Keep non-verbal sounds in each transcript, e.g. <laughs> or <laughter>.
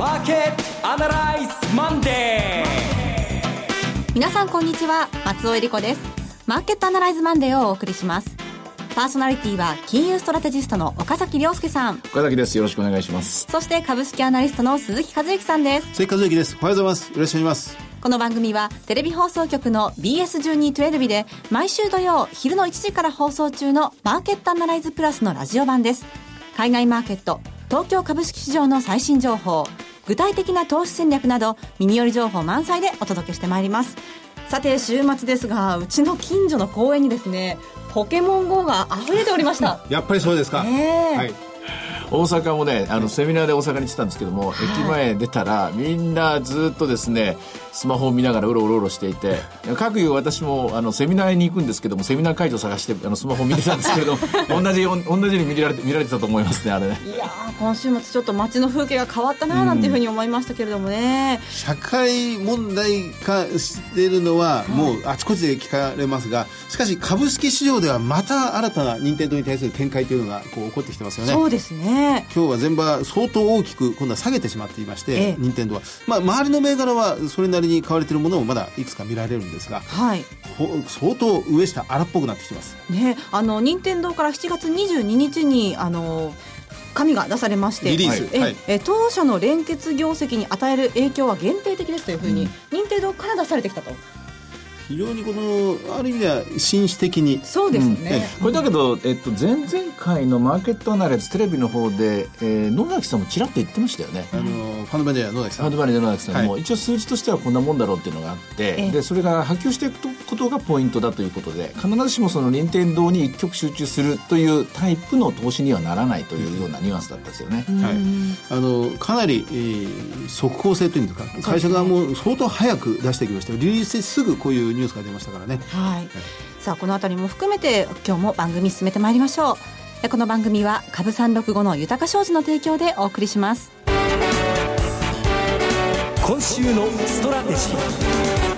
マーケットアナライズマンデー皆さんこんにちは。松尾恵理子です。マーケットアナライズマンデーをお送りします。パーソナリティは金融ストラテジストの岡崎亮介さん。岡崎です。よろしくお願いします。そして株式アナリストの鈴木和之さんです。鈴木和之です。おはようございます。よろしくお願いします。この番組はテレビ放送局の BS1212 で毎週土曜昼の1時から放送中のマーケットアナライズプラスのラジオ版です。海外マーケット東京株式市場の最新情報具体的な投資戦略など耳寄り情報満載でお届けしてまいります。さて週末ですがうちの近所の公園にですねポケモン GO が溢れておりました。<laughs> やっぱりそうですか、え。ー、はい大阪もねあのセミナーで大阪に行ってたんですけども、はい、駅前出たらみんなずっとですねスマホを見ながらうろうろうろしていて各い。う私もあのセミナーに行くんですけどもセミナー会場探してあのスマホを見てたんですけれど <laughs> 同じ同じように見られて見られてたと思いますねあれね。いや今週末ちょっと街の風景が変わったななんていうふうに思いましたけれどもね、うん、社会問題化しているのはもうあちこちで聞かれますがしかし株式市場ではまた新たな任天堂に対する展開というのがこう起こってきてますよね。そうですね今日は前場相当大きく今度は下げてしまっていまして、ええ、任天堂は、まあ、周りの銘柄はそれなりに買われているものもまだいくつか見られるんですが、はい、相当上下荒っぽくなってきてます。ね、あの任天堂から7月22日にあの紙が出されましてリリース、え、はい、え当初の連結業績に与える影響は限定的ですというふうに、うん、任天堂から出されてきたと。非常にこのある意味では紳士的に。そうですね、うん、これだけど、えっと、前々回のマーケットアナライズテレビの方で、えー、野崎さんもちらっと言ってましたよね。あのファンドマネージャー野崎さん。ファンドマネージャー野崎さんも、はい、一応数字としてはこんなもんだろうっていうのがあって、でそれが波及していくことがポイントだということで必ずしもその任天堂に一極集中するというタイプの投資にはならないというようなニュアンスだったですよね、はい、あのかなり、えー、速効性というんですか会社側も相当早く出してきました。リリースですぐこういうニュースが出ましたからね。はい、さあこの辺りも含めて今日も番組進めてまいりましょう。この番組は株三六五の豊か商事の提供でお送りします。今週のストラテジー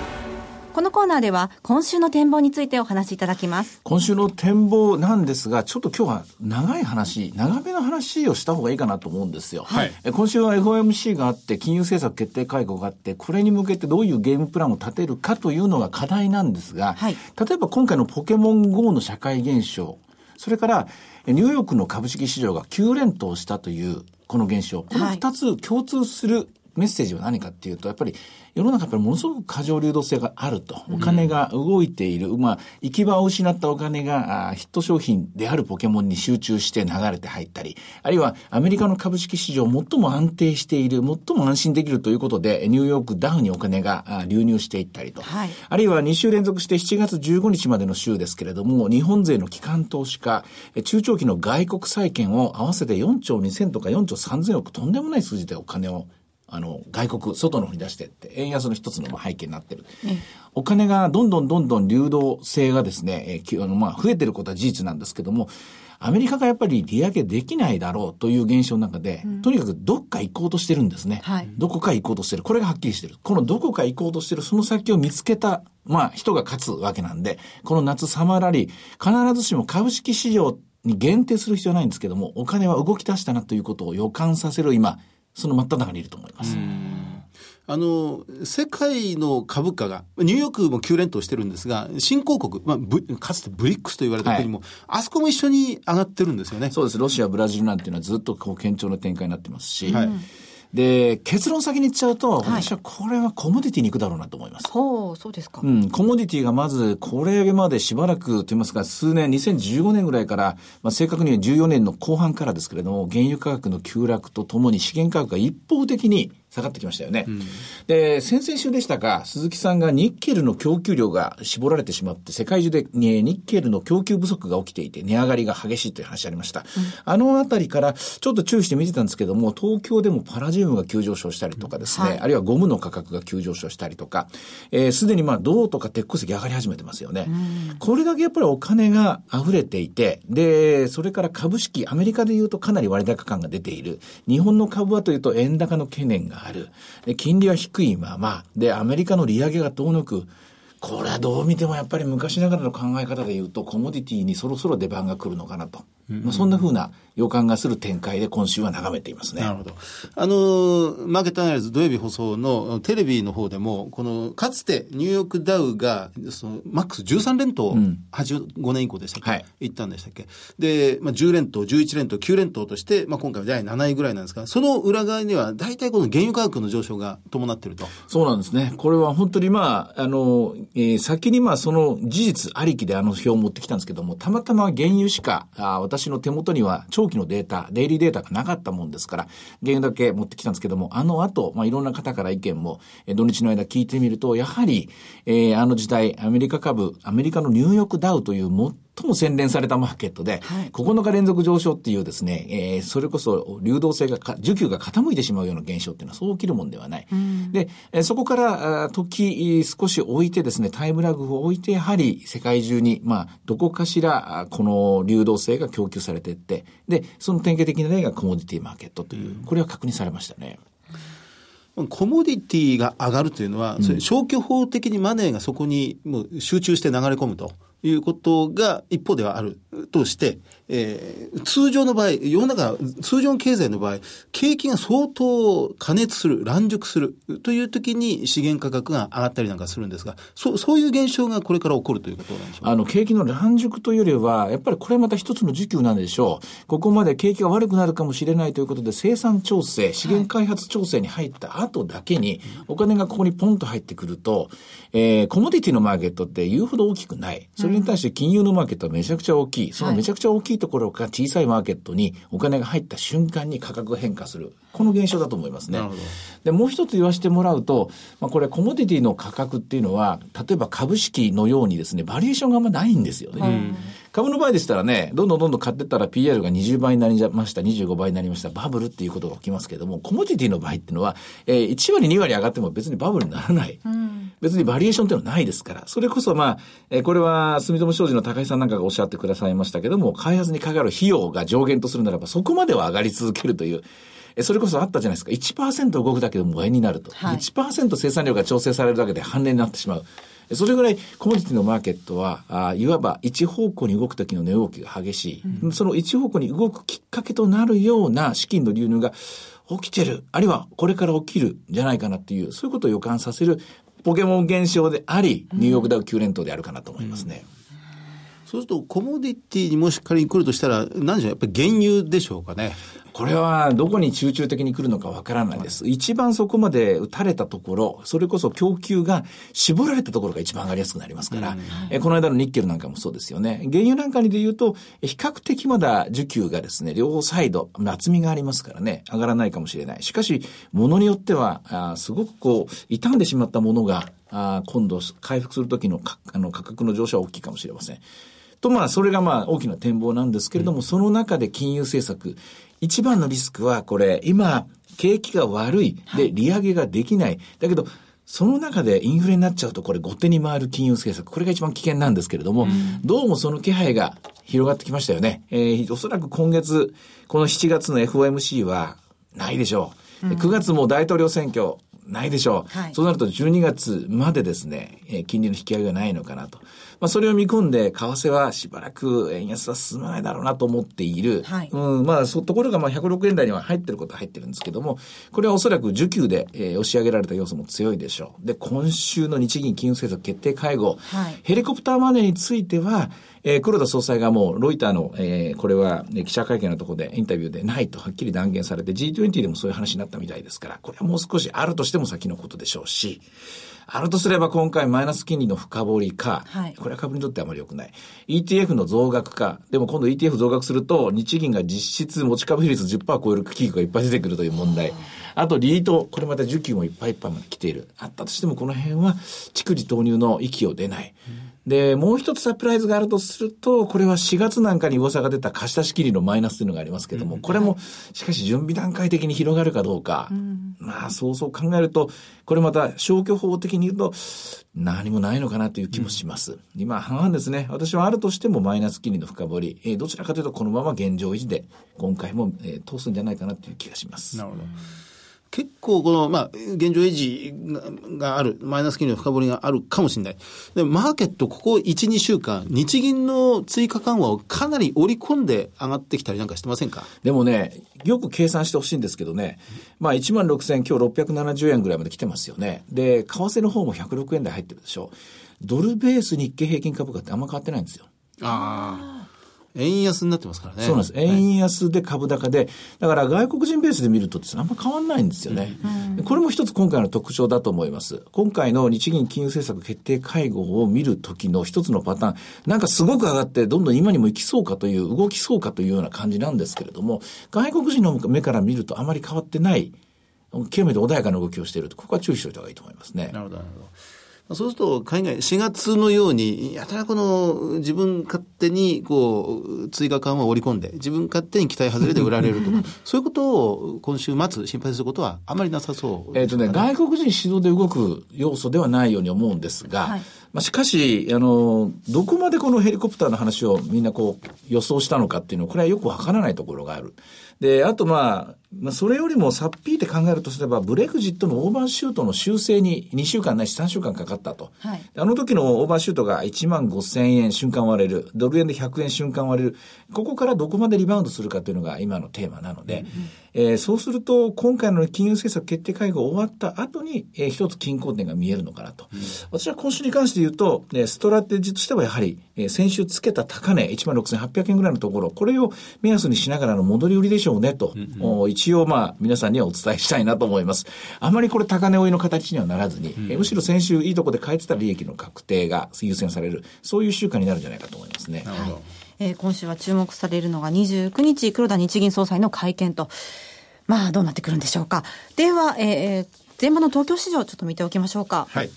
このコーナーでは今週の展望についてお話しいただきます。今週の展望なんですが、ちょっと今日は長い話、長めの話をした方がいいかなと思うんですよ。はい、今週は FOMC があって、金融政策決定会合があって、これに向けてどういうゲームプランを立てるかというのが課題なんですが、はい、例えば今回のポケモン GO の社会現象、それからニューヨークの株式市場が9連投したというこの現象、この2つ共通するメッセージは何かっていうと、やっぱり世の中やっぱりものすごく過剰流動性があると。お金が動いている。うん、まあ、行き場を失ったお金がヒット商品であるポケモンに集中して流れて入ったり、あるいはアメリカの株式市場最も安定している、最も安心できるということで、ニューヨークダウンにお金が流入していったりと。はい、あるいは2週連続して7月15日までの週ですけれども、日本勢の機関投資家、中長期の外国債券を合わせて4兆2000とか4兆3000億とんでもない数字でお金をあの、外国、外の方に出してって、円安の一つの背景になってる。お金がどんどんどんどん流動性がですね、えー、あの、まあ、増えてることは事実なんですけども、アメリカがやっぱり利上げできないだろうという現象の中で、うん、とにかくどっか行こうとしてるんですね。はい、どこか行こうとしてる。これがはっきりしてる。このどこか行こうとしてる、その先を見つけた、まあ、人が勝つわけなんで、この夏サマーラリー、必ずしも株式市場に限定する必要はないんですけども、お金は動き出したなということを予感させる今、その真っ只中にいると思います。あの、世界の株価が、ニューヨークも9連投してるんですが、新興国、まあ、かつてブリックスと言われた国も、はい、あそこも一緒に上がってるんですよね。そうです。ロシア、ブラジルなんていうのはずっとこう堅調な展開になってますし、はい、で、結論先に言っちゃうと、私はこれはコモディティに行くだろうなと思います。ほう、そうですか。うん、コモディティがまず、これまでしばらくと言いますか、数年、2015年ぐらいから、まあ、正確には14年の後半からですけれども、原油価格の急落とともに資源価格が一方的に下がってきましたよね。うん、で、先々週でしたが、鈴木さんがニッケルの供給量が絞られてしまって、世界中で、ね、ニッケルの供給不足が起きていて、値上がりが激しいという話ありました。うん、あのあたりから、ちょっと注意して見てたんですけども、東京でもパラジウムが急上昇したりとかですね、はい、あるいはゴムの価格が急上昇したりとか、えー、すでにまあ銅とか鉄鉱石上がり始めてますよね。うん、これだけやっぱりお金が溢れていて、で、それから株式、アメリカで言うとかなり割高感が出ている。日本の株はというと円高の懸念がある。で、金利は低いまま、で、アメリカの利上げが遠のく、これはどう見てもやっぱり昔ながらの考え方で言うと、コモディティにそろそろ出番が来るのかなとまあ、そんなふうな予感がする展開で今週は眺めていますね。なるほど。あの、マーケットアナライズ土曜日放送のテレビの方でも、この、かつてニューヨークダウが、その、マックス13連投、うん、85年以降でしたっけ、はい、行ったんでしたっけ？で、まあ、10連投、11連投、9連投として、まあ、今回は第7位ぐらいなんですが、その裏側には、大体この原油価格の上昇が伴っていると。そうなんですね。これは本当にまあ、あの、えー、先にまあ、その事実ありきであの表を持ってきたんですけども、たまたま原油しか、あ私の手元には長期のデータ、デイリーデータがなかったもんですから、原油だけ持ってきたんですけども、あの後、まあ、いろんな方から意見も、え土日の間聞いてみると、やはり、えー、あの時代、アメリカ株、アメリカのニューヨークダウという最も洗練されたマーケットで、はい、9日連続上昇っていうですね、えー、それこそ流動性が需給が傾いてしまうような現象っていうのはそう起きるもんではない。うん、で、えそこから時少し置いてですね、タイムラグを置いて、やはり世界中に、まあ、どこかしら、この流動性が供給されていって、で、その典型的な例がコモディティマーケットという、これは確認されましたね。コモディティが上がるというのは、それ消去法的にマネーがそこにもう集中して流れ込むと。いうことが一方ではあるとして、えー、通常の場合、世の中、通常の経済の場合、景気が相当加熱する、乱熟するという時に資源価格が上がったりなんかするんですが、そう、そういう現象がこれから起こるということなんでしょうあの、景気の乱熟というよりは、やっぱりこれまた一つの需給なんでしょう。ここまで景気が悪くなるかもしれないということで、生産調整、資源開発調整に入った後だけに、お金がここにポンと入ってくると、えー、コモディティのマーケットって言うほど大きくない。それに対して金融のマーケットはめちゃくちゃ大きい。そのめちゃくちゃ大きいところが小さいマーケットにお金が入った瞬間に価格が変化する。この現象だと思いますね。で、もう一つ言わせてもらうと、まあ、これコモディティの価格っていうのは、例えば株式のようにですね、バリエーションがあんまないんですよね。うん株の場合でしたらね、どんどんどんどん買ってったら PR が20倍になりました、25倍になりました、バブルっていうことが起きますけども、コモディティの場合っていうのは、えー、1割2割上がっても別にバブルにならない。うん、別にバリエーションっていうのはないですから。それこそまあ、えー、これは住友商事の高井さんなんかがおっしゃってくださいましたけども、開発にかかる費用が上限とするならば、そこまでは上がり続けるという。それこそあったじゃないですか。1%動くだけでも倍になると。はい、1%生産量が調整されるだけで半値になってしまう。それぐらいコモディティのマーケットは、あいわば一方向に動く時の値動きが激しい、うん、その一方向に動くきっかけとなるような資金の流入が起きてる、あるいはこれから起きるんじゃないかなっていう、そういうことを予感させるポケモン現象であり、ニューヨークダウ9連投であるかなと思いますね。うんそうすると、コモディティにもし仮に来るとしたら、何でしょう、やっぱり原油でしょうかね。これはどこに集中的に来るのかわからないです。一番そこまで打たれたところ、それこそ供給が絞られたところが一番上がりやすくなりますから、えこの間のニッケルなんかもそうですよね。原油なんかにで言うと、比較的まだ需給がですね、両サイド、厚みがありますからね、上がらないかもしれない。しかし、ものによっては、あすごくこう、傷んでしまったものが、あ今度回復するときのあの価格の上昇は大きいかもしれません。と、まあ、それがまあ、大きな展望なんですけれども、うん、その中で金融政策、一番のリスクは、これ、今、景気が悪い。で、利上げができない。だけど、その中でインフレになっちゃうと、これ、後手に回る金融政策。これが一番危険なんですけれども、うん、どうもその気配が広がってきましたよね。えー、おそらく今月、この7月の FOMC は、ないでしょう。うん、9月も大統領選挙、ないでしょう。はい、そうなると12月までですね、えー、金利の引き上げがないのかなと。まあ、それを見込んで、為替はしばらく円安は進まないだろうなと思っている。はい、うん、まあ、そ、ところがまあ106円台には入ってることは入ってるんですけども、これはおそらく需給で、えー、押し上げられた要素も強いでしょう。で、今週の日銀金融政策決定会合、はい、ヘリコプターマネーについては、えー、黒田総裁がもう、ロイターの、えー、これは、ね、記者会見のところでインタビューでないとはっきり断言されて、G20 でもそういう話になったみたいですから、これはもう少しあるとしても先のことでしょうし、あるとすれば今回マイナス金利の深掘りか、はい、これは株にとってあまり良くない。ETF の増額か、でも今度 ETF 増額すると、日銀が実質持ち株比率10%超える企業がいっぱい出てくるという問題。あと、リート、これまた需給もいっぱいいっぱいまで来ている。あったとしてもこの辺は、蓄次投入の息を出ない。うんで、もう一つサプライズがあるとすると、これは4月なんかに噂が出た貸し出し切りのマイナスというのがありますけども、これも、しかし準備段階的に広がるかどうか、まあ、そうそう考えると、これまた消去法的に言うと、何もないのかなという気もします。今、半々ですね。私はあるとしてもマイナス金利の深掘り、えー、どちらかというとこのまま現状維持で、今回も、えー、通すんじゃないかなという気がします。なるほど。結構この、まあ、現状維持がある、マイナス金利の深掘りがあるかもしれない。で、マーケットここ1、2週間、日銀の追加緩和をかなり織り込んで上がってきたりなんかしてませんか？でもね、よく計算してほしいんですけどね、まあ1万6000今日670円ぐらいまで来てますよね。で、為替の方も106円台入ってるでしょ。ドルベース日経平均株価ってあんま変わってないんですよ。ああ。円安になってますからね。そうなんです。円安で株高で、だから外国人ベースで見るとあんま変わんないんですよね。うん、これも一つ今回の特徴だと思います。今回の日銀金融政策決定会合を見るときの一つのパターン、なんかすごく上がってどんどん今にも行きそうかという、動きそうかというような感じなんですけれども、外国人の目から見るとあまり変わってない、極めて穏やかな動きをしていると、ここは注意しておいた方がいいと思いますね。なるほど、なるほど。そうすると、海外、4月のように、やたらこの、自分勝手に、こう、追加緩和を織り込んで、自分勝手に期待外れで売られるとか、<laughs> そういうことを今週末心配することはあまりなさそう、えっ、とね、外国人主導で動く要素ではないように思うんですが、はい、まあ、しかし、あの、どこまでこのヘリコプターの話をみんなこう、予想したのかっていうのは、これはよくわからないところがある。で、あとまあ、まあ、それよりもさっぴいて考えるとすれば、ブレグジットのオーバーシュートの修正に2週間ないし3週間かかったと。はい、あの時のオーバーシュートが1万5千円瞬間割れる、ドル円で100円瞬間割れる、ここからどこまでリバウンドするかというのが今のテーマなので、うんうん、えー、そうすると、今回の金融政策決定会合終わった後に、えー、一つ均衡点が見えるのかなと。うん、私は今週に関して言うと、ね、ストラテジーとしてはやはり、えー、先週つけた高値、1万6800円ぐらいのところ、これを目安にしながらの戻り売りでしょうねと。うんうん、一応まあ、皆さんにはお伝えしたいなと思います。あまりこれ高値追いの形にはならずに、うん、むしろ先週いいとこで買えてた利益の確定が優先される、そういう週間になるんじゃないかと思いますね。なるほど。えー、今週は注目されるのが29日、黒田日銀総裁の会見と。まあ、どうなってくるんでしょうか。では、えー、前場の東京市場、ちょっと見ておきましょうか。はい。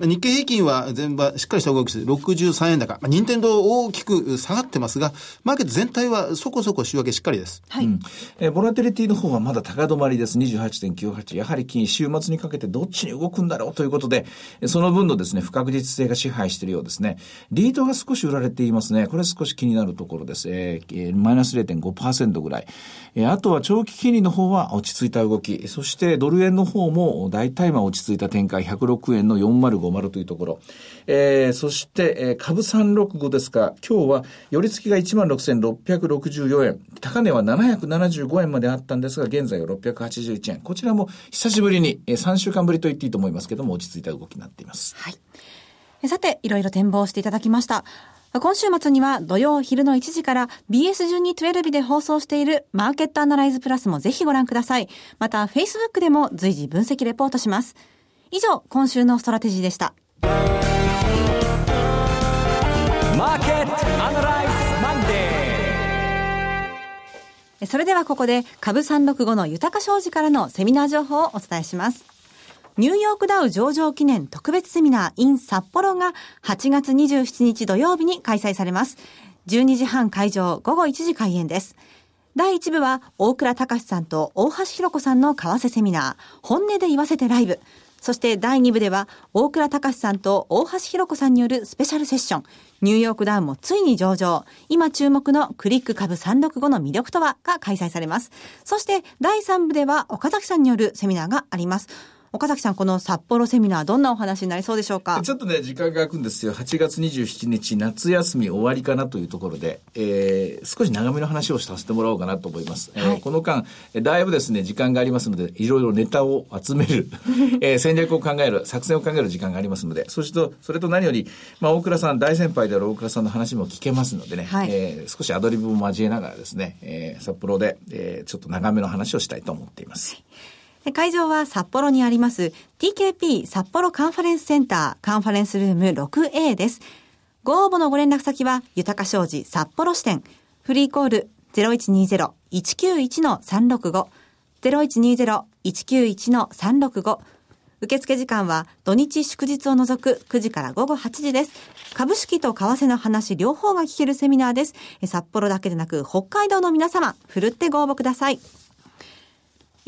日経平均は全場しっかりした動きです。63円高。まあ、任天堂大きく下がってますが、マーケット全体はそこそこ週明けしっかりです。はい。うん、えー、ボラテリティの方はまだ高止まりです。28.98。やはり金、週末にかけてどっちに動くんだろうということで、その分のですね、不確実性が支配しているようですね。リードが少し売られていますね。これ少し気になるところです。えー、マイナス0.5%ぐらい。えー、あとは長期金利の方は落ち着いた動き。そしてドル円の方も大体まあ落ち着いた展開。106円のというところ。えー、そして、えー、株365ですが、今日は、寄り付きが16,664円。高値は775円まであったんですが、現在は681円。こちらも久しぶりに、えー、3週間ぶりと言っていいと思いますけども、落ち着いた動きになっています。はい。さて、いろいろ展望していただきました。今週末には土曜昼の1時から BS1212 で放送しているマーケットアナライズプラスもぜひご覧ください。また Facebook でも随時分析レポートします。以上、今週のストラテジーでした。マーケットアナライズマンデーそれではここで株365の豊か商事からのセミナー情報をお伝えします。ニューヨークダウ上場記念特別セミナー in 札幌が8月27日土曜日に開催されます。12時半会場、午後1時開演です。第1部は大倉隆さんと大橋弘子さんの為替セミナー、本音で言わせてライブ。そして第2部では、大倉隆さんと大橋弘子さんによるスペシャルセッション、ニューヨークダウンもついに上場、今注目のクリック株365の魅力とはが開催されます。そして第3部では岡崎さんによるセミナーがあります。岡崎さん、この札幌セミナー、どんなお話になりそうでしょうか？ちょっとね、時間が空くんですよ。8月27日、夏休み終わりかなというところで、えー、少し長めの話をさせてもらおうかなと思います。はい、えー、この間、だいぶですね、時間がありますので、いろいろネタを集める、<laughs> えー、戦略を考える、作戦を考える時間がありますので、そして、それと何より、まあ、大倉さん、大先輩である大倉さんの話も聞けますのでね、はい、えー、少しアドリブも交えながらですね、えー、札幌で、えー、ちょっと長めの話をしたいと思っています。はい会場は札幌にあります TKP 札幌カンファレンスセンターカンファレンスルーム 6A です。ご応募のご連絡先は、豊か商事札幌支店。フリーコール0120-191-365。0120-191-365。受付時間は土日祝日を除く9時から午後8時です。株式と為替の話両方が聞けるセミナーです。札幌だけでなく北海道の皆様、ふるってご応募ください。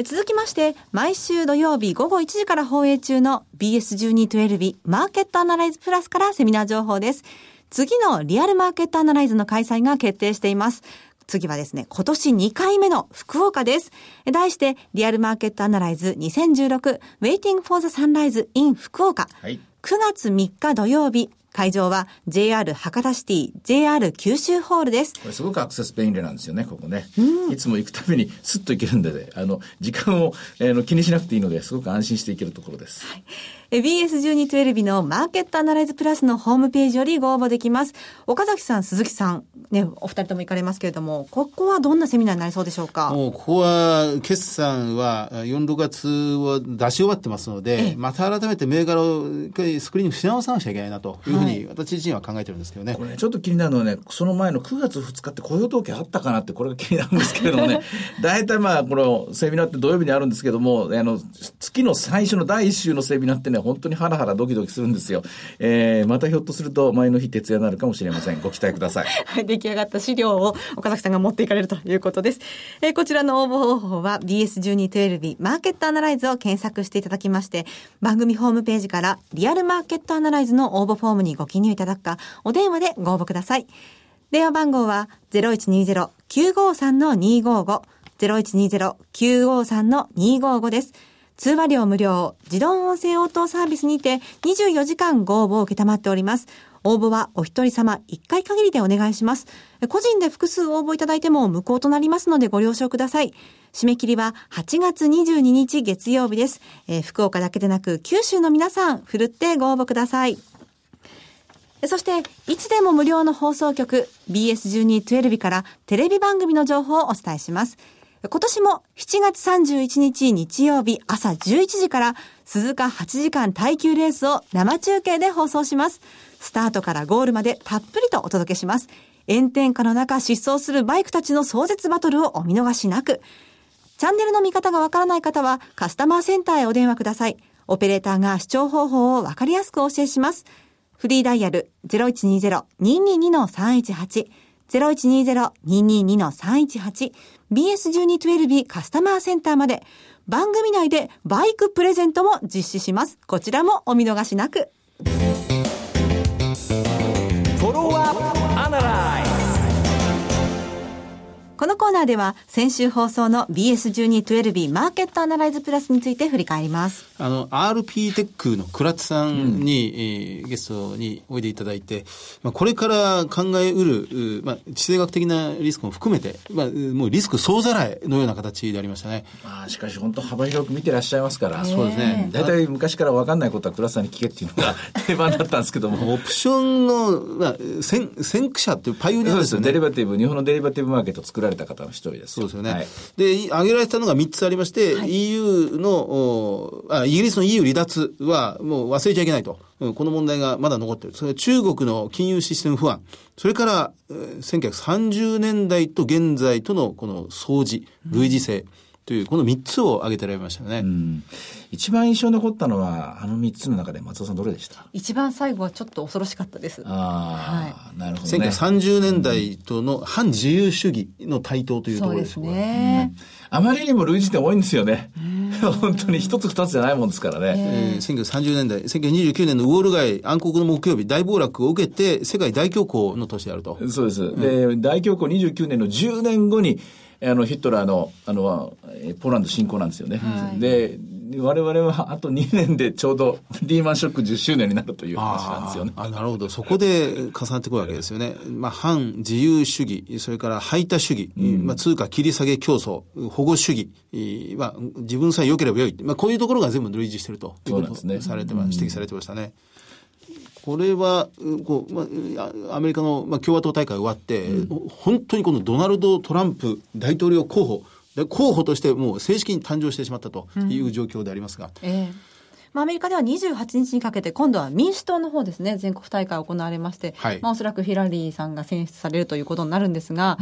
続きまして、毎週土曜日午後1時から放映中の BS1212 マーケットアナライズプラスからセミナー情報です。次のリアルマーケットアナライズの開催が決定しています。次はですね、今年2回目の福岡です。題して、リアルマーケットアナライズ2016 Waiting for the Sunrise in 福岡。はい9月3日土曜日、会場は JR 博多シティ、JR 九州ホールです。これすごくアクセス便利なんですよね、ここね。いつも行くたびにスッと行けるんでね、あの、時間を、えーの気にしなくていいので、すごく安心して行けるところです。え BS1212 のマーケットアナライズプラスのホームページよりご応募できます。岡崎さん、鈴木さん、ね、お二人とも行かれますけれども、ここはどんなセミナーになりそうでしょうか？もう、ここは、決算は、4、6月を出し終わってますので、また改めて銘柄を一回スクリーニングし直さなくちゃいけないなというふうに、私自身は考えてるんですけどね。これね、ちょっと気になるのはね、その前の9月2日って雇用統計あったかなって、これが気になるんですけれどもね、<laughs> 大体まあ、このセミナーって土曜日にあるんですけども、あの、月の最初の第1週のセミナーってね、本当にハラハラドキドキするんですよ。えー、またひょっとすると前の日徹夜になるかもしれません。ご期待ください。<laughs> はい、出来上がった資料を岡崎さんが持っていかれるということです。えーこちらの応募方法は BS1212 マーケットアナライズを検索していただきまして、番組ホームページからリアルマーケットアナライズの応募フォームにご記入いただくか、お電話でご応募ください。電話番号は0120-953-255、0120-953-255です。通話料無料、自動音声応答サービスにて24時間ご応募を受けたまっております。応募はお一人様1回限りでお願いします。個人で複数応募いただいても無効となりますのでご了承ください。締め切りは8月22日月曜日です。えー福岡だけでなく九州の皆さん、ふるってご応募ください。そして、いつでも無料の放送局 BS1212 からテレビ番組の情報をお伝えします。今年も7月31日日曜日朝11時から鈴鹿8時間耐久レースを生中継で放送します。スタートからゴールまでたっぷりとお届けします。炎天下の中疾走するバイクたちの壮絶バトルをお見逃しなく。チャンネルの見方がわからない方はカスタマーセンターへお電話ください。オペレーターが視聴方法をわかりやすくお教えします。フリーダイヤル0120-222-318 0120-222-318 BS1212 カスタマーセンターまで番組内でバイクプレゼントも実施します。こちらもお見逃しなく。フォロワーアナラーナーでは先週放送の BS1212 マーケットアナライズプラスについて振り返ります。あの、RP テックの倉津さんに、えーゲストにおいでいただいて、まあ、これから考えうる、うまあ、地政学的なリスクも含めて、まあ、もうリスク総ざらいのような形でありましたね。まあ、しかし本当幅広く見てらっしゃいますから。そうですね。大体昔から分かんないことは倉田さんに聞けっていうのが <laughs> 定番だったんですけども。オプションの、まあ、先先駆者っていうパイオニアそうですよ。ですよね。デリバティブ、日本のデリバティブマーケットを作られた方の一人です。そうですよね。はいで、い挙げられたのが3つありまして、EU のおあ、イギリスの EU 離脱はもう忘れちゃいけないと。うんこの問題がまだ残っている。それ中国の金融システム不安。それから、えー1930年代と現在とのこの掃除、類似性という、この3つを挙げてられましたよね。うん一番印象に残ったのは、あの三つの中で松尾さんどれでした？一番最後はちょっと恐ろしかったです。ああ、なるほどね。1930年代との反自由主義の台頭というところです。そうですね。あまりにも類似点多いんですよね。本当に一つ二つじゃないもんですからね。えー1930年代、1929年のウォール街暗黒の木曜日大暴落を受けて世界大恐慌の年であると。そうです。で、大恐慌29年の10年後に、あの、ヒットラーの、あの、えーポーランド侵攻なんですよね。で、我々はあと2年でちょうどリーマンショック10周年になるという話なんですよね。あなるほど。そこで重なってくるわけですよね。まあ、反自由主義、それから排他主義、まあ、通貨切り下げ競争、保護主義、えーまあ、自分さえ良ければ良い。まあ、こういうところが全部類似してるということそうなんですねされてま、指摘されてましたね。これは、うこう、まあ、あアメリカの、まあ、共和党大会終わって、本当にこのドナルド・トランプ大統領候補、で候補としてもう正式に誕生してしまったという状況でありますが、ええ。まあ、アメリカでは28日にかけて今度は民主党の方ですね全国大会行われまして、はい。まあ、おそらくヒラリーさんが選出されるということになるんですが、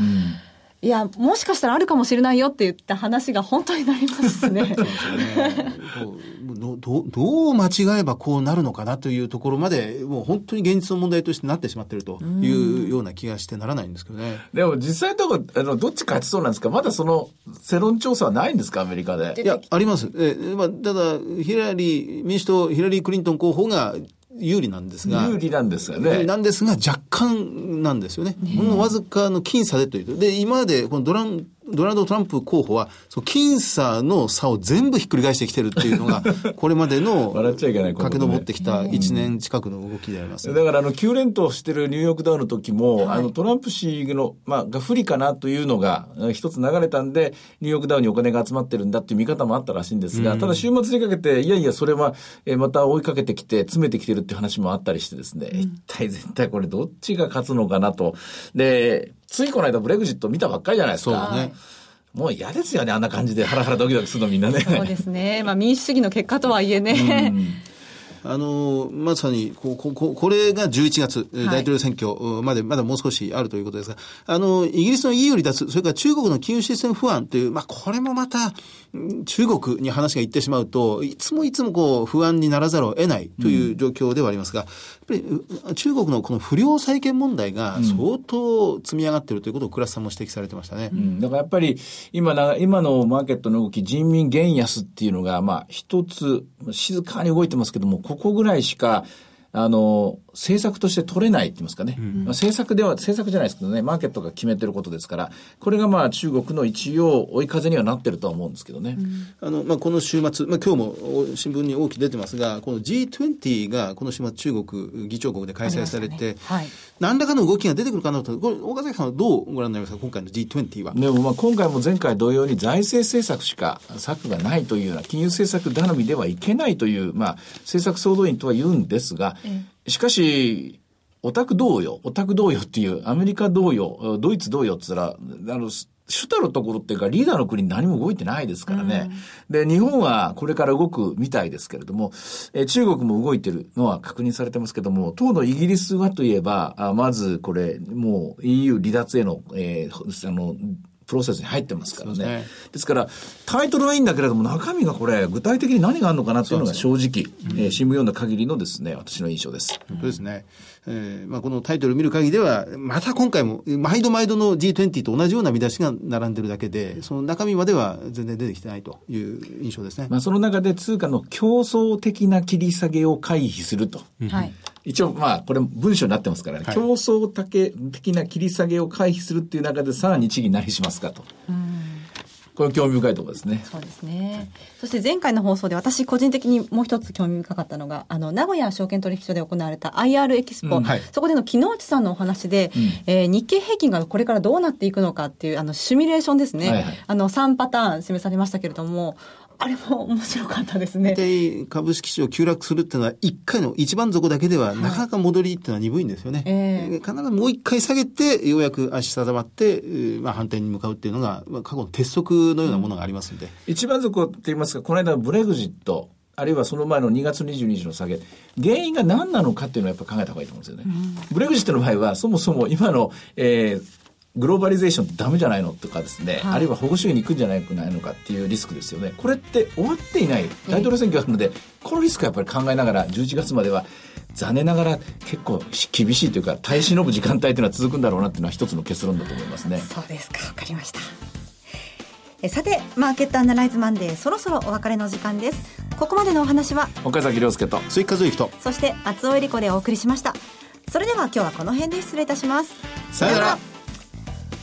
いやもしかしたらあるかもしれないよって言った話が本当になりますね。こうどど <laughs> どう間違えばこうなるのかなというところまで、もう本当に現実の問題としてなってしまっているというような気がしてならないんですけどね。でも実際のところ、あの、どっち勝ちそうなんですか？まだその世論調査はないんですか？アメリカで。いや、あります。えまあ、ただ、ヒラリー、民主党、ヒラリー・クリントン候補が有利なんですが。有利なんですよね。なんですが、若干なんですよね。ほんのわずかの僅差でという。で、今まで、このドラン、ドナルド・トランプ候補は、その僅差の差を全部ひっくり返してきてるっていうのが、<laughs> これまでの、笑っちゃいけない駆け上ってきた1年近くの動きであります、ね、だから、あの、9連投してるニューヨークダウの時も、はい、あの、トランプ氏の、まあ、が不利かなというのが、一つ流れたんで、ニューヨークダウにお金が集まってるんだっていう見方もあったらしいんですが、うん、ただ週末にかけて、いやいや、それは、えまた追いかけてきて、詰めてきてるっていう話もあったりしてですね、うん、一体絶対これどっちが勝つのかなと。で、ついこの間ブレグジット見たばっかりじゃないですか。そうね。もう嫌ですよね、あんな感じでハラハラドキドキするのみんなね。そうですね。まあ民主主義の結果とはいえね。あのまさにここここれが11月、大統領選挙までまだもう少しあるということですが、あのイギリスの EU 離脱、それから中国の金融システム不安という、まあ、これもまた中国に話が行ってしまうと、いつもいつもこう不安にならざるを得ないという状況ではありますが、うん、やっぱり中国のこの不良債権問題が相当積み上がっているということを倉田さんも指摘されてましたね。うん、だからやっぱり今な、今のマーケットの動き、人民元安っていうのが、まあ一つ静かに動いてますけども、ここぐらいしか、あの、政策として取れないって言いますかね。うん、政策では、政策じゃないですけどね、マーケットが決めてることですから、これがまあ中国の一応追い風にはなってるとは思うんですけどね。うん、あの、まあこの週末、まあ今日も新聞に大きく出てますが、この G20 がこの週末中国議長国で開催されて、ねはい、何らかの動きが出てくるかなと、これ、岡崎さんはどうご覧になりますか、今回の G20 は？でもまあ今回も前回同様に財政政策しか策がないというような、金融政策頼みではいけないという、まあ政策総動員とは言うんですが、しかし、オタク同様、オタク同様っていう、アメリカ同様、ドイツ同様って言ったら、あの、主たるところっていうか、リーダーの国何も動いてないですからね。うん、で、日本はこれから動くみたいですけれども、え中国も動いてるのは確認されてますけども、当のイギリスはといえば、あまずこれ、もう EU 離脱への、えー、あの、プロセスに入ってますからね。ねですから、タイトルはいいんだけれども、中身がこれ、具体的に何があるのかなっていうのが正直、えー、新聞読んだ限りのですね、私の印象です。本当ですね。えーまあ、このタイトルを見る限りでは、また今回も、毎度毎度の G20 と同じような見出しが並んでるだけで、その中身までは全然出てきてないという印象ですね。まあ、その中で通貨の競争的な切り下げを回避すると。はい。一応、まあ、これ文章になってますからね、はい、競争的な切り下げを回避するっていう中で、さあ日銀何しますかと。これ興味深いところですね。そうですね。そして前回の放送で私個人的にもう一つ興味深かったのが、あの、名古屋証券取引所で行われた IR エキスポ、うんはい、そこでの木之内さんのお話で、うん、えー、日経平均がこれからどうなっていくのかっていう、あの、シミュレーションですね。はいはい、あの、3パターン示されましたけれども、あれも面白かったですね。大体株式市場急落するっていうのは、一回の一番底だけでは、なかなか戻りっていうのは鈍いんですよね。えー、必ずもう一回下げて、ようやく足定まって、まあ、反転に向かうっていうのが、まあ、過去の鉄則のようなものがありますんで。うん、一番底って言いますか、この間ブレグジット、あるいはその前の2月22日の下げ、原因が何なのかっていうのをやっぱ考えた方がいいと思うんですよね。うん、ブレグジットの場合は、そもそも今の、えー、グローバリゼーションってダメじゃないのとかですね、はい、あるいは保護主義に行くんじゃないのかっていうリスクですよね。これって終わっていない大統領選挙あるので、このリスクやっぱり考えながら11月までは残念ながら結構厳しいというか耐え忍ぶ時間帯というのは続くんだろうなっていうのは一つの結論だと思いますね。そうですか。わかりました。えさてマーケットアナライズマンデーそろそろお別れの時間ですここまでのお話は岡崎亮介と鈴木和之とそして松尾恵里子でお送りしましたそれでは今日はこの辺で失礼いたしますさよなら